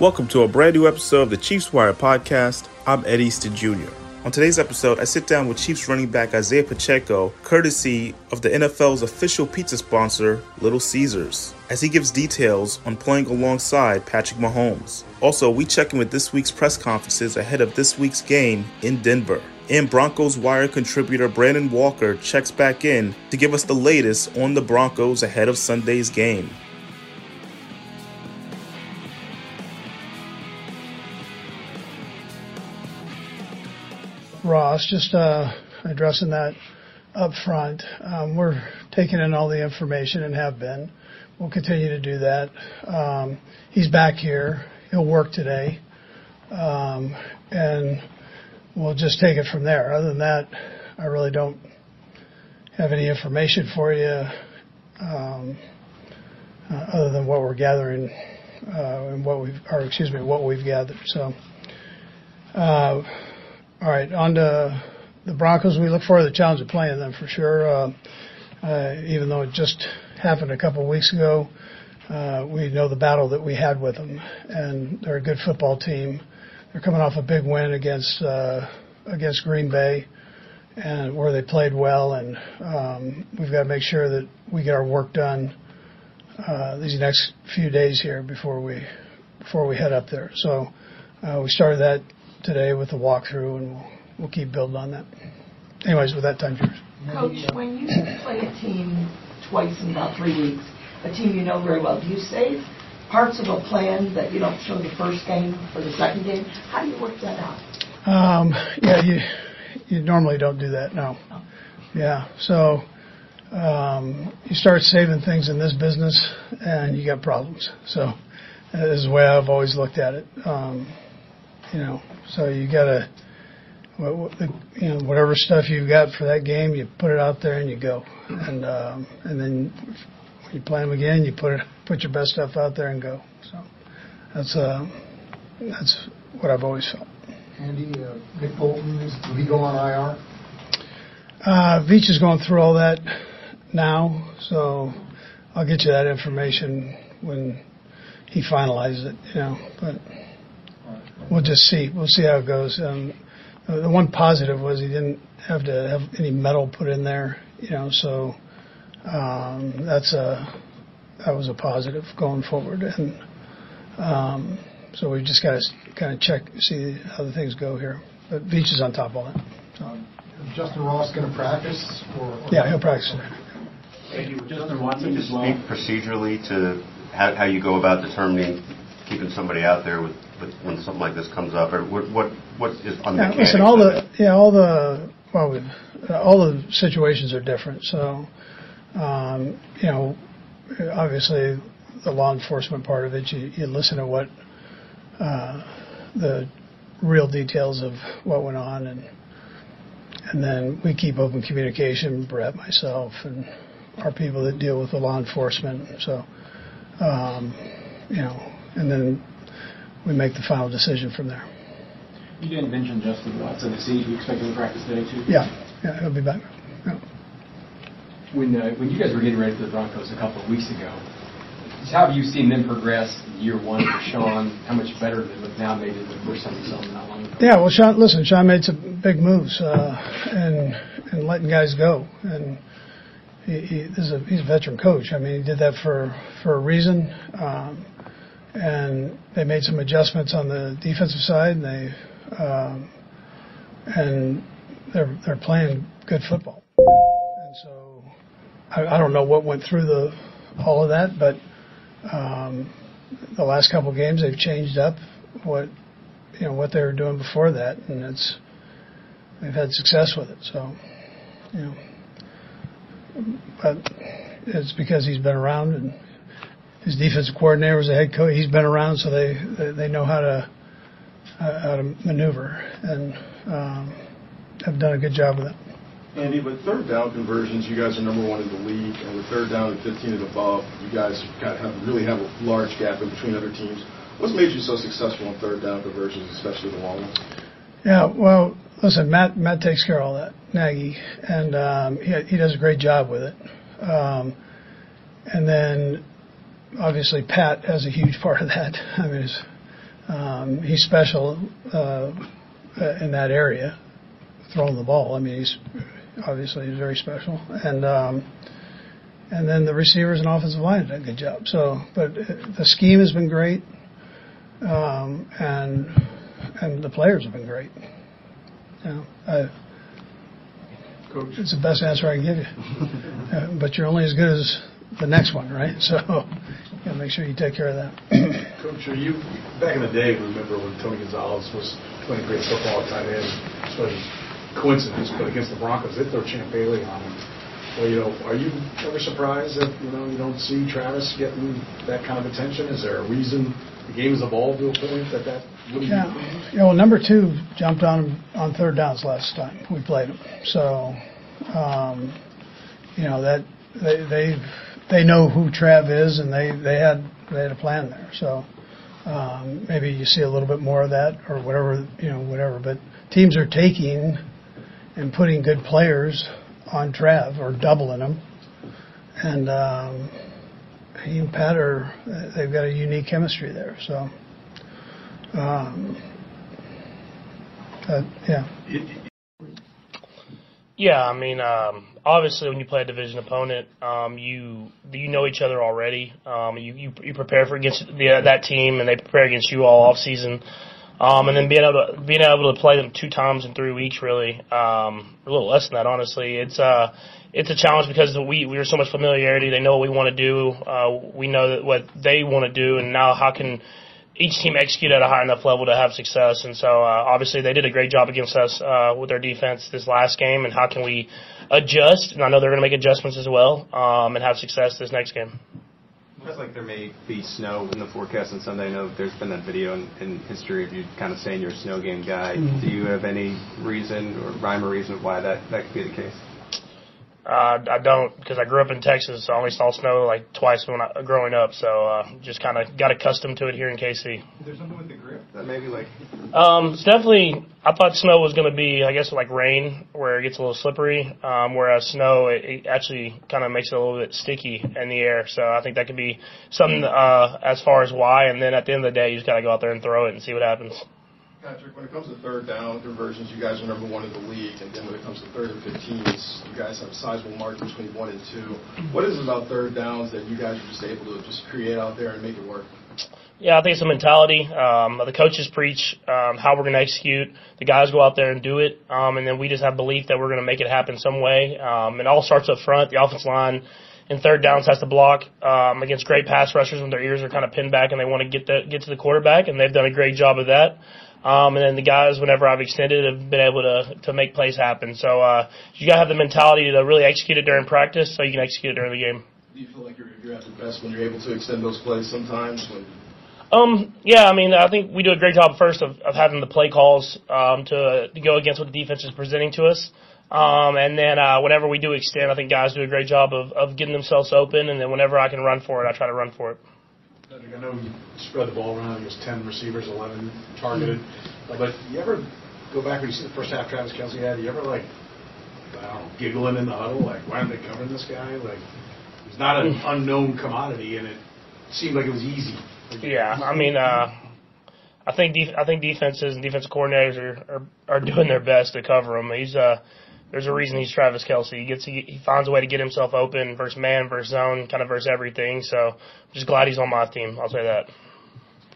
Welcome to a brand new episode of the Chiefs Wire podcast. I'm Ed Easton Jr. On today's episode, I sit down with Chiefs running back Isiah Pacheco, courtesy of the NFL's official pizza sponsor, Little Caesars, as he gives details on playing alongside Patrick Mahomes. Also, we check in with this week's press conferences ahead of this week's game in Denver. And Broncos Wire contributor Brandon Walker checks back in to give us the latest on the Broncos ahead of Sunday's game. Ross, just uh, addressing that up front. Um, we're taking in all the information and have been. We'll continue to do that. Um, he's back here. He'll work today. Um, and we'll just take it from there. Other than that, I really don't have any information for you uh, other than what we're gathering uh, and what we've, or excuse me, what we've gathered. All right, on to the Broncos. We look forward to the challenge of playing them for sure. Uh, uh, even though it just happened a couple of weeks ago, uh, we know the battle that we had with them, and they're a good football team. They're coming off a big win against against Green Bay, and where they played well, and um, we've got to make sure that we get our work done these next few days here before we before we head up there. So we started that today with the walkthrough, and we'll, we'll keep building on that. Anyways, with that, time yours. Coach, when you play a team twice in about three weeks, a team you know very well, do you save parts of a plan that you don't show the first game for the second game? How do you work that out? Um, yeah, you you normally don't do that. No. Yeah. So um, you start saving things in this business, and you got problems. So that is the way I've always looked at it. Um, you know, so you gotta, you know, whatever stuff you've got for that game, you put it out there and you go, and um, and then when you play them again, you put it, put your best stuff out there and go. So that's uh, that's what I've always felt. Andy, uh, Nick Bolton, is, he go on IR? Uh, Veach is going through all that now, so I'll get you that information when he finalizes it. You know, but we'll just see. We'll see how it goes. Um, the one positive was he didn't have to have any metal put in there. You know, so um, that's a that was a positive going forward, and um, so we just got to kind of check see how the things go here. But Veach is on top of all that. So. Is Justin Ross going to practice? Or, or yeah, he'll practice. Andy, would Justin Watson just speak procedurally to how, how you go about determining keeping somebody out there with, with when something like this comes up, or what what what is on the Yeah, mechanics listen, all the yeah, all the well, we- uh, all the situations are different. So, um, you know, obviously the law enforcement part of it, you, you listen to what uh, the real details of what went on, and and then we keep open communication, Brett, myself, and our people that deal with the law enforcement. So, um, you know, and then we make the final decision from there. You didn't mention Justin Watson. Is he you expect him to practice today too? Yeah, yeah, he'll be back. Yeah. When uh, when you guys were getting ready for the Broncos a couple of weeks ago, how have you seen them progress year one for Sean? How much better they look now maybe than the first time you saw them not long ago? Yeah, well, Sean, listen, Sean made some big moves uh, and and letting guys go, and he, he, this is a, he's a veteran coach. I mean, he did that for for a reason, um, and they made some adjustments on the defensive side, and they um, and they're they're playing good football, and so I, I don't know what went through the all of that, but um, the last couple of games they've changed up what you know what they were doing before that, and it's they've had success with it. So, you know, but it's because he's been around and his defensive coordinator was a head coach. He's been around, so they they, know how to uh, how to maneuver and um, have done a good job with it. Andy, with third down conversions, you guys are number one in the league, and with third down and 15 and above, you guys kind of have, really have a large gap in between other teams. What's made you so successful in third down conversions, especially the long ones? Yeah, well, listen, Matt Matt takes care of all that, Nagy, and um, he he does a great job with it. Um, and then obviously Pat has a huge part of that. I mean, it's Um, he's special uh, in that area, throwing the ball. I mean, he's obviously he's very special, and um, and then the receivers and offensive line did a good job. So, but the scheme has been great, um, and and the players have been great. You know, I, Coach, it's the best answer I can give you. uh, but you're only as good as the next one, right? So, you gotta make sure you take care of that. Coach, are you, back in the day, remember when Tony Gonzalez was playing great football at tight end, so coincidence, but against the Broncos, they throw Champ Bailey on him. Well, you know, are you ever surprised that, you know, you don't see Travis getting that kind of attention? Is there a reason the game has evolved to a point that that wouldn't Yeah, be? you know, number two jumped on on third downs last time we played him. So, um, you know that they they they know who Trav is, and they they had they had a plan there. So um, maybe you see a little bit more of that, or whatever you know, whatever. But teams are taking and putting good players on Trav or doubling them, and um, he and Pat are they've got a unique chemistry there. So. Um, uh, yeah. Yeah, I mean, um, obviously, when you play a division opponent, um, you you know each other already. Um, you, you you prepare for against the, that team, and they prepare against you all off season. Um, and then being able to being able to play them two times in three weeks, really, um, a little less than that, honestly. It's uh, it's a challenge because we we are so much familiarity. They know what we want to do. Uh, we know that what they want to do, and now how can each team execute at a high enough level to have success. And so, uh, obviously, they did a great job against us uh, with their defense this last game. And how can we adjust? And I know they're going to make adjustments as well um, and have success this next game. Looks like there may be snow in the forecast on Sunday. I know there's been that video in, in history of you kind of saying you're a snow game guy. Mm-hmm. Do you have any reason or rhyme or reason why that, that could be the case? Uh, I don't because I grew up in Texas. So I only saw snow like twice when I growing up. So uh, just kind of got accustomed to it here in KC. There's something with the grip that maybe like Um, it's definitely. I thought snow was going to be, I guess, like rain, where it gets a little slippery. Um, whereas snow, it, it actually kind of makes it a little bit sticky in the air. So I think that could be something uh, as far as why. And then at the end of the day, you just got to go out there and throw it and see what happens. Patrick, when it comes to third down conversions, you guys are number one in the league, and then when it comes to third and 15s, you guys have a sizable margin between one and two. What is it about third downs that you guys are just able to just create out there and make it work? Yeah, I think it's a mentality. Um, the coaches preach um, how we're going to execute. The guys go out there and do it, um, and then we just have belief that we're going to make it happen some way. Um, it all starts up front. The offense line in third downs has to block um, against great pass rushers when their ears are kind of pinned back and they want to get the, get to the quarterback, and they've done a great job of that. Um, and then the guys, whenever I've extended, have been able to to make plays happen. So uh, you got to have the mentality to really execute it during practice, so you can execute it during the game. Do you feel like you're, you're at the best when you're able to extend those plays sometimes? When Um, yeah, I mean, I think we do a great job first of, of having the play calls um, to, to go against what the defense is presenting to us. Um, and then uh, whenever we do extend, I think guys do a great job of, of getting themselves open. And then whenever I can run for it, I try to run for it. I know you spread the ball around. It was 10 receivers, 11 targeted. But you ever go back when you see the first half Travis Kelce had? You ever like, I don't know, giggling in the huddle like, why aren't they covering this guy? Like, he's not an unknown commodity, and it seemed like it was easy. Yeah, I mean, uh, I think def- I think defenses and defensive coordinators are, are are doing their best to cover him. He's uh, there's a reason he's Travis Kelce. He gets he, he finds a way to get himself open versus man versus zone, kind of versus everything. So I'm just glad he's on my team. I'll say that.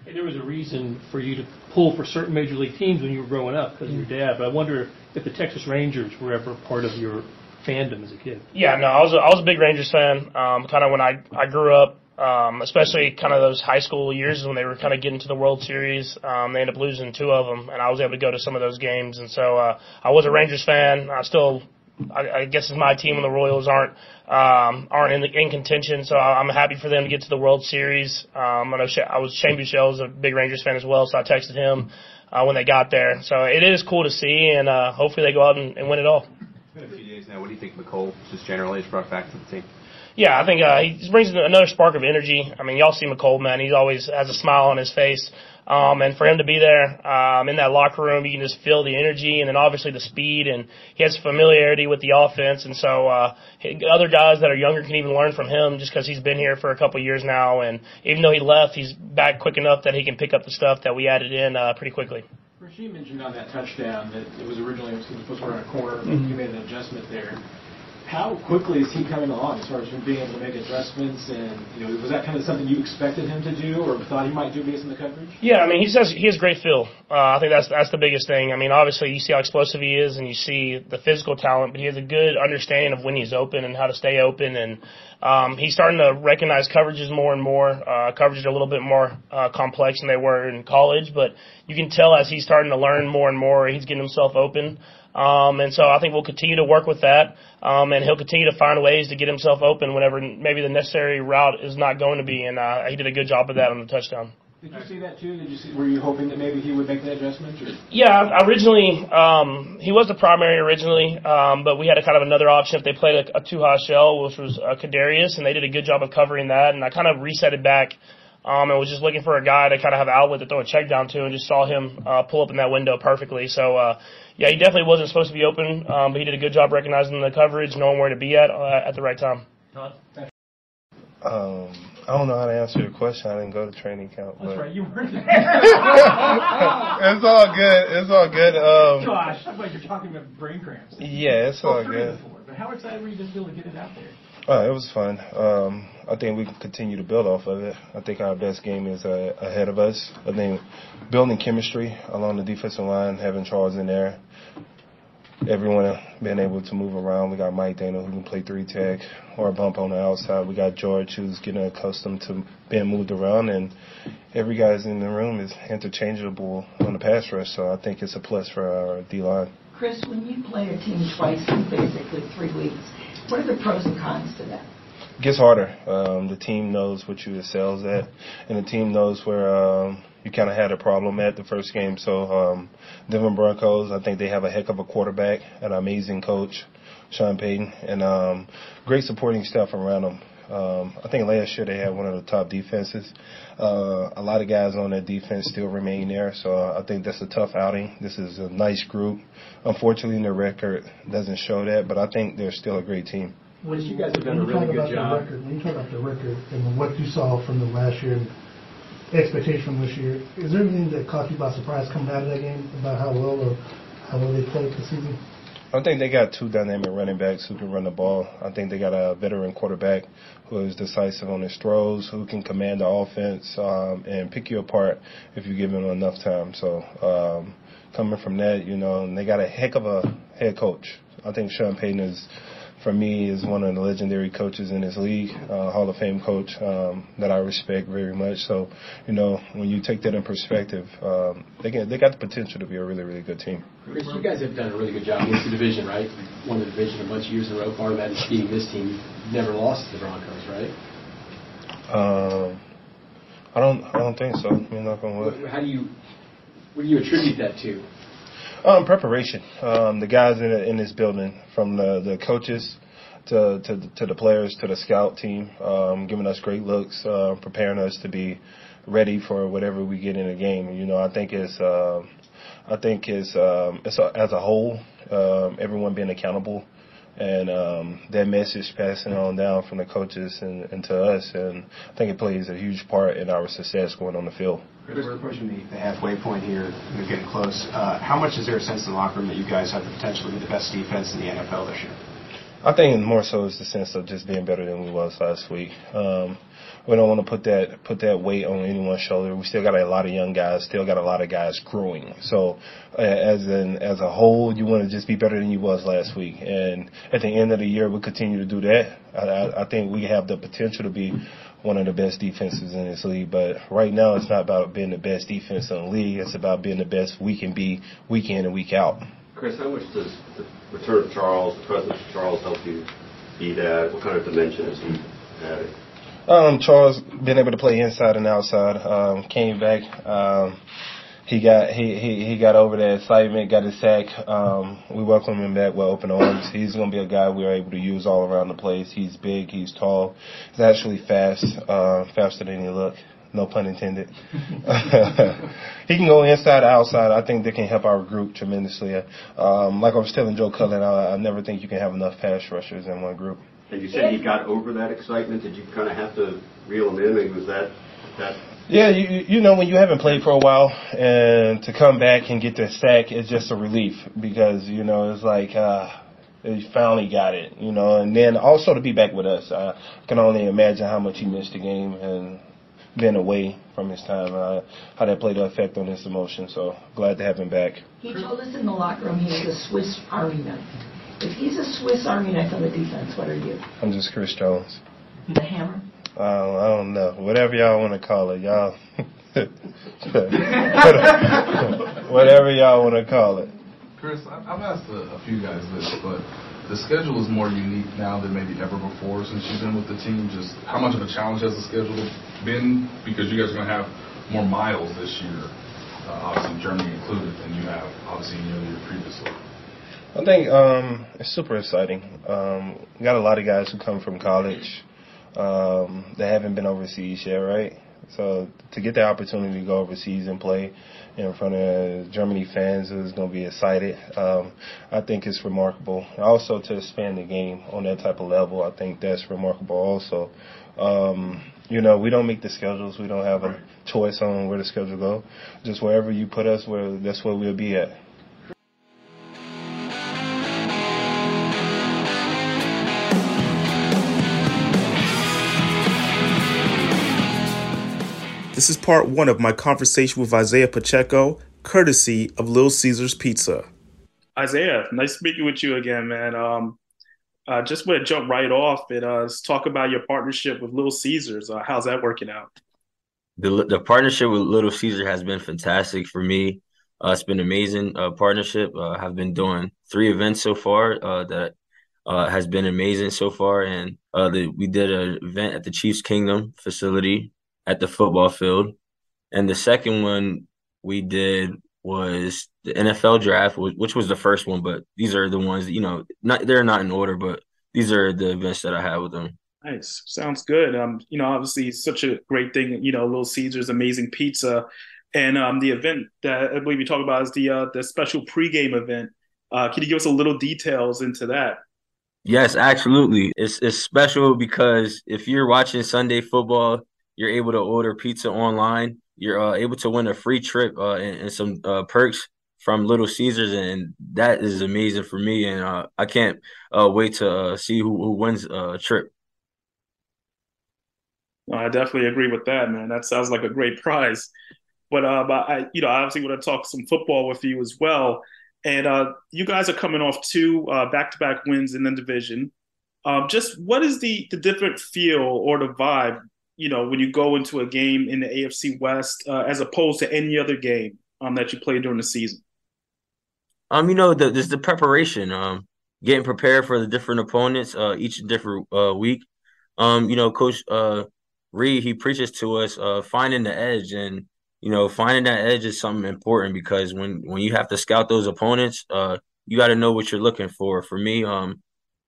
Hey, there was a reason for you to pull for certain major league teams when you were growing up because of your dad. But I wonder if the Texas Rangers were ever part of your fandom as a kid. Yeah, no, I was a, I was a big Rangers fan. Um, kind of when I I grew up, um, especially kind of those high school years when they were kind of getting to the World Series. Um, they ended up losing two of them, and I was able to go to some of those games. And so uh, I was a Rangers fan. I still, I, I guess, it's my team when the Royals aren't um, aren't in, the, in contention. So I'm happy for them to get to the World Series. Um, I know I was Shane Buechele was a big Rangers fan as well, so I texted him uh, when they got there. So it is cool to see, and uh, hopefully they go out and, and win it all. It's been a few days now. What do you think Mecole just generally has brought back to the team? Yeah, I think uh, he brings another spark of energy. I mean, y'all see Mecole, man. He always has a smile on his face. Um, and for him to be there um, in that locker room, you can just feel the energy and then obviously the speed. And he has familiarity with the offense. And so uh, other guys that are younger can even learn from him just because he's been here for a couple years now. And even though he left, he's back quick enough that he can pick up the stuff that we added in uh, pretty quickly. Rashee mentioned on that touchdown that it was originally it was supposed to run a corner. Mm-hmm. You made an adjustment there how quickly is he coming along as far as being able to make adjustments? And you know, was that kind of something you expected him to do, or thought he might do based on the coverage? Yeah, I mean, he says he has great feel. Uh, I think that's that's the biggest thing. I mean, obviously you see how explosive he is, and you see the physical talent, but he has a good understanding of when he's open and how to stay open. And um, he's starting to recognize coverages more and more. Uh, coverages are a little bit more uh, complex than they were in college, but you can tell as he's starting to learn more and more, he's getting himself open. Um, and so I think we'll continue to work with that, um, and he'll continue to find ways to get himself open whenever maybe the necessary route is not going to be. And uh, he did a good job of that on the touchdown. Did you see that too? Did you see? Were you hoping that maybe he would make that adjustment? Or? Yeah, originally um, he was the primary originally, um, but we had a kind of another option if they played a, a two high shell, which was uh, Kadarius, and they did a good job of covering that. And I kind of reset it back um, and was just looking for a guy to kind of have an outlet to throw a check down to, and just saw him uh, pull up in that window perfectly. So, uh, yeah, he definitely wasn't supposed to be open, um, but he did a good job recognizing the coverage, knowing where to be at uh, at the right time. Um, I don't know how to answer your question. I didn't go to training camp. But That's right, you weren't there. it's all good. It's all good. Um, Gosh, I thought you're talking about brain cramps. Yeah, it's all good. But how excited were you just able to get it out there? Uh, it was fun. Um, I think we can continue to build off of it. I think our best game is uh, ahead of us. I think building chemistry along the defensive line, having Charles in there, everyone being able to move around. We got Mike Daniel who can play three tech or a bump on the outside. We got George who's getting accustomed to being moved around, and every guy's in the room is interchangeable on the pass rush. So I think it's a plus for our D line. Chris, when you play a team twice in basically three weeks what are the pros and cons to that? Gets harder. Um, the team knows what you excels at, and the team knows where um, you kind of had a problem at the first game. So, um, Denver Broncos, I think they have a heck of a quarterback, an amazing coach, Sean Payton, and um, great supporting staff around them. Um, I think last year they had one of the top defenses. Uh, a lot of guys on that defense still remain there, so I think that's a tough outing. This is a nice group. Unfortunately, their record doesn't show that, but I think they're still a great team. Well, you guys have done a really good job. Record, when you talk about the record and what you saw from them last year expectation from this year, is there anything that caught you by surprise coming out of that game about how well or how well they played this season? I think they got two dynamic running backs who can run the ball. I think they got a veteran quarterback who is decisive on his throws, who can command the offense um, and pick you apart if you give him enough time. So um, coming from that, you know, and they got a heck of a head coach. I think Sean Payton is for me, is one of the legendary coaches in this league, uh, Hall of Fame coach um, that I respect very much. So, you know, when you take that in perspective, um, they get, they got the potential to be a really, really good team. Chris, you guys have done a really good job against the division, right? Won the division a bunch of years in a row. Part of that is beating this team. never lost to the Broncos, right? Um, I don't. I don't think so. I mean, knock on wood. How do you? What do you attribute that to? Um, preparation. Um, the guys in, in this building, from the, the coaches to, to, to the players to the scout team, um, giving us great looks, uh, preparing us to be ready for whatever we get in a game. You know, I think it's, uh, I think it's, um, it's a, as a whole, um, everyone being accountable and um, that message passing on down from the coaches and, and to us. And I think it plays a huge part in our success going on the field. We're approaching the, halfway point here. We're getting close. Uh, how much is there a sense in the locker room that you guys have the potential to be the best defense in the NFL this year? I think more so is the sense of just being better than we was last week. Um, we don't want to put that put that weight on anyone's shoulder. We still got a lot of young guys, still got a lot of guys growing. So uh, as an as a whole, you want to just be better than you was last week. And at the end of the year, we'll continue to do that. I, I think we have the potential to be one of the best defenses in this league. But right now, it's not about being the best defense in the league. It's about being the best we can be week in and week out. Chris, how much does the return of Charles, the presence of Charles, help you be that? What kind of dimension is he adding? Um, Charles been able to play inside and outside. Um, came back, um, he got he, he he got over that excitement, got his sack. Um, we welcome him back with open arms. He's going to be a guy we're able to use all around the place. He's big, he's tall, he's actually fast, uh, faster than he look. No pun intended. he can go inside, outside. I think they can help our group tremendously. Um, like I was telling Joe Cullen, I, I never think you can have enough pass rushers in one group. And you said he got over that excitement. Did you kind of have to reel him in? Maybe was that that yeah, you you know when you haven't played for a while and to come back and get the sack is just a relief because you know it's like uh he finally got it, you know, and then also to be back with us. I can only imagine how much he missed the game and been away from his time, uh, how that played an effect on his emotion. So glad to have him back. He told us in the locker room he was a Swiss Army knife. If he's a Swiss Army knife on the defense, what are you? I'm just Chris Jones. The hammer. Um, I don't know. Whatever y'all want to call it, y'all. Whatever y'all want to call it. Chris, I've asked a, a few guys this, but the schedule is more unique now than maybe ever before since you've been with the team. Just how much of a challenge has the schedule been? Because you guys are going to have more miles this year, uh, obviously Germany included, than you have obviously in your year previously. I think um, it's super exciting. Um, got a lot of guys who come from college um, they haven't been overseas yet, right? So to get the opportunity to go overseas and play in front of Germany fans who's going to be excited, um, I think it's remarkable. Also to expand the game on that type of level, I think that's remarkable. Also, um, you know, we don't make the schedules. We don't have a choice on where the schedule go. Just wherever you put us, where that's where we'll be at. This is part one of my conversation with Isiah Pacheco, courtesy of Little Caesars Pizza. Isiah, nice speaking with you again, man. Um, uh, just want to jump right off and uh, talk about your partnership with Little Caesars. Uh, how's that working out? The the partnership with Little Caesar has been fantastic for me. Uh, it's been amazing uh, partnership. Uh, I've been doing three events so far uh, that uh, has been amazing so far, and uh, the, we did an event at the Chiefs Kingdom facility at the football field. And the second one we did was the NFL draft, which was the first one, but these are the ones that, you know, not they're not in order, but these are the events that I had with them. Nice. Sounds good. Um, you know, obviously such a great thing, you know, Little Caesars amazing pizza. And um the event that I believe you talk about is the uh the special pregame event. Uh can you give us a little details into that? Yes, absolutely. It's it's special because if you're watching Sunday football you're able to order pizza online. You're uh, able to win a free trip uh, and, and, some uh, perks from Little Caesars, and that is amazing for me. And uh, I can't uh, wait to uh, see who, who wins a trip. I definitely agree with that, man. That sounds like a great prize. But, but I, you know, I obviously want to talk some football with you as well. And you guys are coming off two back-to-back wins in the division. Um, just what is the the different feel or the vibe you know, when you go into a game in the AFC West uh, as opposed to any other game um, that you play during the season? Um, you know, the, the preparation, um, getting prepared for the different opponents, uh, each different uh, week. Um, you know, Coach uh, Reid he preaches to us uh, finding the edge, and you know, finding that edge is something important because when when you have to scout those opponents, uh, you got to know what you're looking for. For me, um,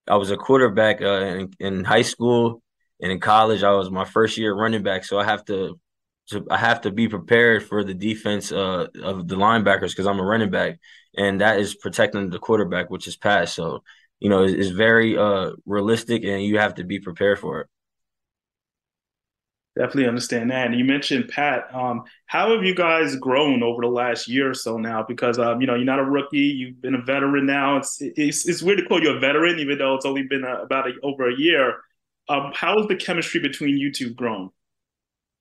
I was a quarterback uh, in, in high school and in college I was my first year running back, so I have to, to I have to be prepared for the defense uh, of the linebackers because I'm a running back, and that is protecting the quarterback, which is pass. So you know it's, it's very uh, realistic, and you have to be prepared for it. Definitely understand that. And you mentioned Pat. Um, how have you guys grown over the last year or so now? Because um, you know you're not a rookie. You've been a veteran now. It's it's, it's weird to call you a veteran, even though it's only been a, about a, over a year. Um, how has the chemistry between you two grown?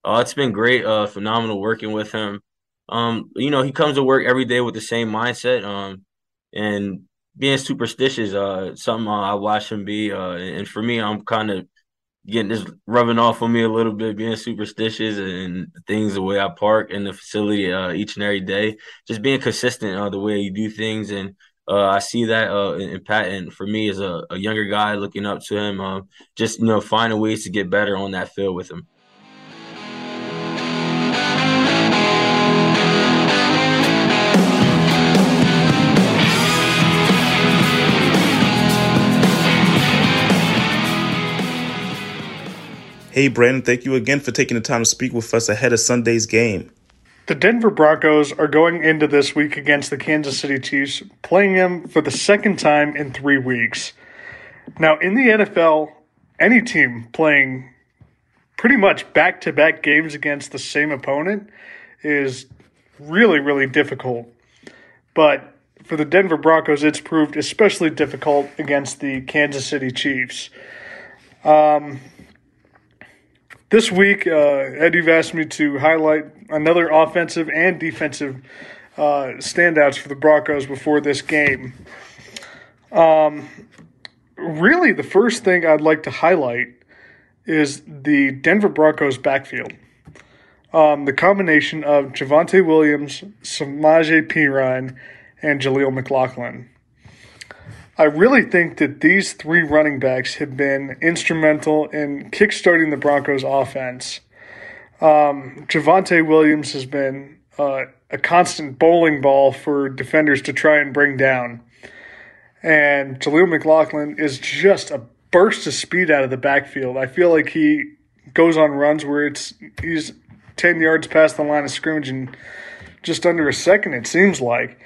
Oh, it's been great. Uh, phenomenal working with him. Um, you know, he comes to work every day with the same mindset. Um, and being superstitious, uh, something uh, I watch him be. Uh, and for me, I'm kind of getting this rubbing off on me a little bit, being superstitious and things the way I park in the facility uh, each and every day. Just being consistent uh, the way you do things and uh, I see that uh, in, Pat, and for me as a, a younger guy looking up to him, uh, just you know finding ways to get better on that field with him. Hey, Brandon, thank you again for taking the time to speak with us ahead of Sunday's game. The Denver Broncos are going into this week against the Kansas City Chiefs, playing them for the second time in three weeks. Now, in the NFL, any team playing pretty much back to back games against the same opponent is really, really difficult. But for the Denver Broncos, it's proved especially difficult against the Kansas City Chiefs. Um, this week, uh, Ed, you've asked me to highlight another offensive and defensive uh, standouts for the Broncos before this game. Um, really, the first thing I'd like to highlight is the Denver Broncos backfield. Um, the combination of Javonte Williams, Samaje Perine, and Jaleel McLaughlin. I really think that these three running backs have been instrumental in kickstarting the Broncos' offense. Um, Javonte Williams has been uh, a constant bowling ball for defenders to try and bring down. And Jaleel McLaughlin is just a burst of speed out of the backfield. I feel like he goes on runs where it's he's 10 yards past the line of scrimmage in just under a second, it seems like.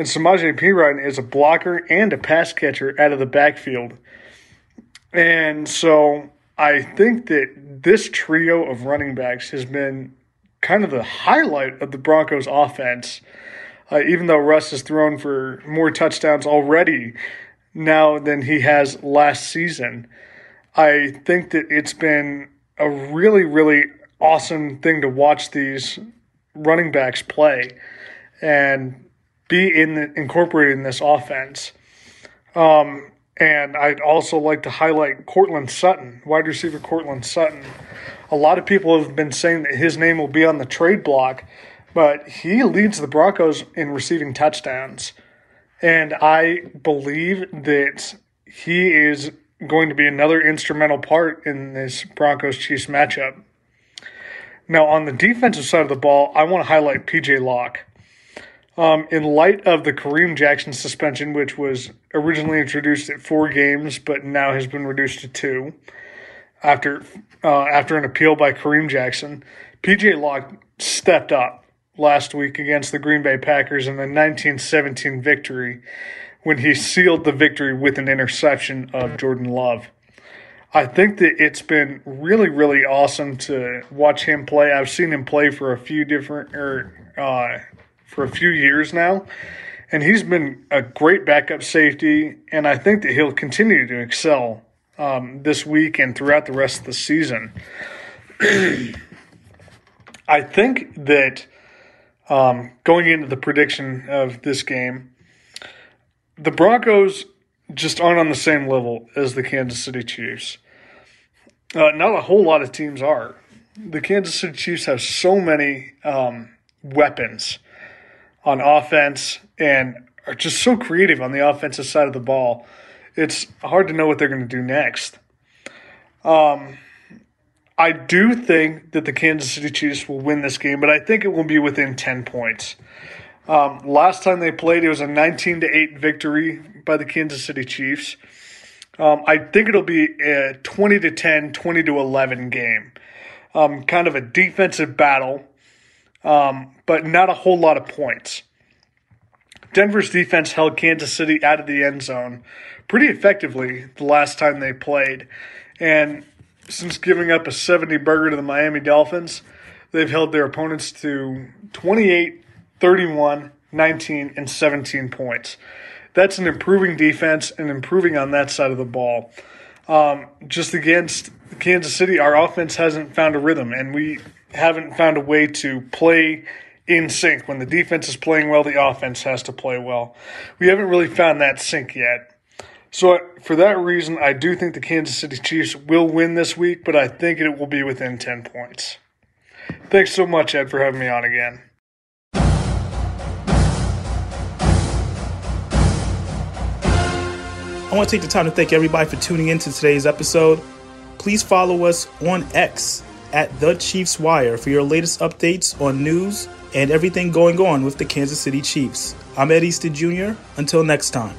And Samaje Perine is a blocker and a pass catcher out of the backfield. And so I think that this trio of running backs has been kind of the highlight of the Broncos offense. Uh, even though Russ has thrown for more touchdowns already now than he has last season, I think that it's been a really, really awesome thing to watch these running backs play. And be in the, incorporated in this offense. Um, and I'd also like to highlight Courtland Sutton, wide receiver Courtland Sutton. A lot of people have been saying that his name will be on the trade block, but he leads the Broncos in receiving touchdowns. And I believe that he is going to be another instrumental part in this Broncos Chiefs matchup. Now, on the defensive side of the ball, I want to highlight PJ Locke. Um, in light of the Kareem Jackson suspension, which was originally introduced at four games but now has been reduced to two after uh, after an appeal by Kareem Jackson, PJ Locke stepped up last week against the Green Bay Packers in the 1917 victory when he sealed the victory with an interception of Jordan Love. I think that it's been really, really awesome to watch him play. I've seen him play for a few different, or uh, for a few years now, and he's been a great backup safety, and I think that he'll continue to excel um, this week and throughout the rest of the season. I think that um, going into the prediction of this game, the Broncos just aren't on the same level as the Kansas City Chiefs. Uh, not a whole lot of teams are. The Kansas City Chiefs have so many um, weapons on offense and are just so creative on the offensive side of the ball. It's hard to know what they're going to do next. Um, I do think that the Kansas City Chiefs will win this game, but I think it will be within 10 points. Um, last time they played, it was a 19 to 8 victory by the Kansas City Chiefs. Um, I think it'll be a 20 to 10, 20 to 11 game. Um, kind of a defensive battle um, but not a whole lot of points. Denver's defense held Kansas City out of the end zone pretty effectively the last time they played. And since giving up a 70 burger to the Miami Dolphins, they've held their opponents to 28, 31, 19, and 17 points. That's an improving defense and improving on that side of the ball. Um, just against Kansas City, our offense hasn't found a rhythm, and we haven't found a way to play in sync. When the defense is playing well, the offense has to play well. We haven't really found that sync yet. So, for that reason, I do think the Kansas City Chiefs will win this week, but I think it will be within 10 points. Thanks so much, Ed, for having me on again. I want to take the time to thank everybody for tuning in to today's episode. Please follow us on X at The Chiefs Wire for your latest updates on news and everything going on with the Kansas City Chiefs. I'm Ed Easton Jr. Until next time.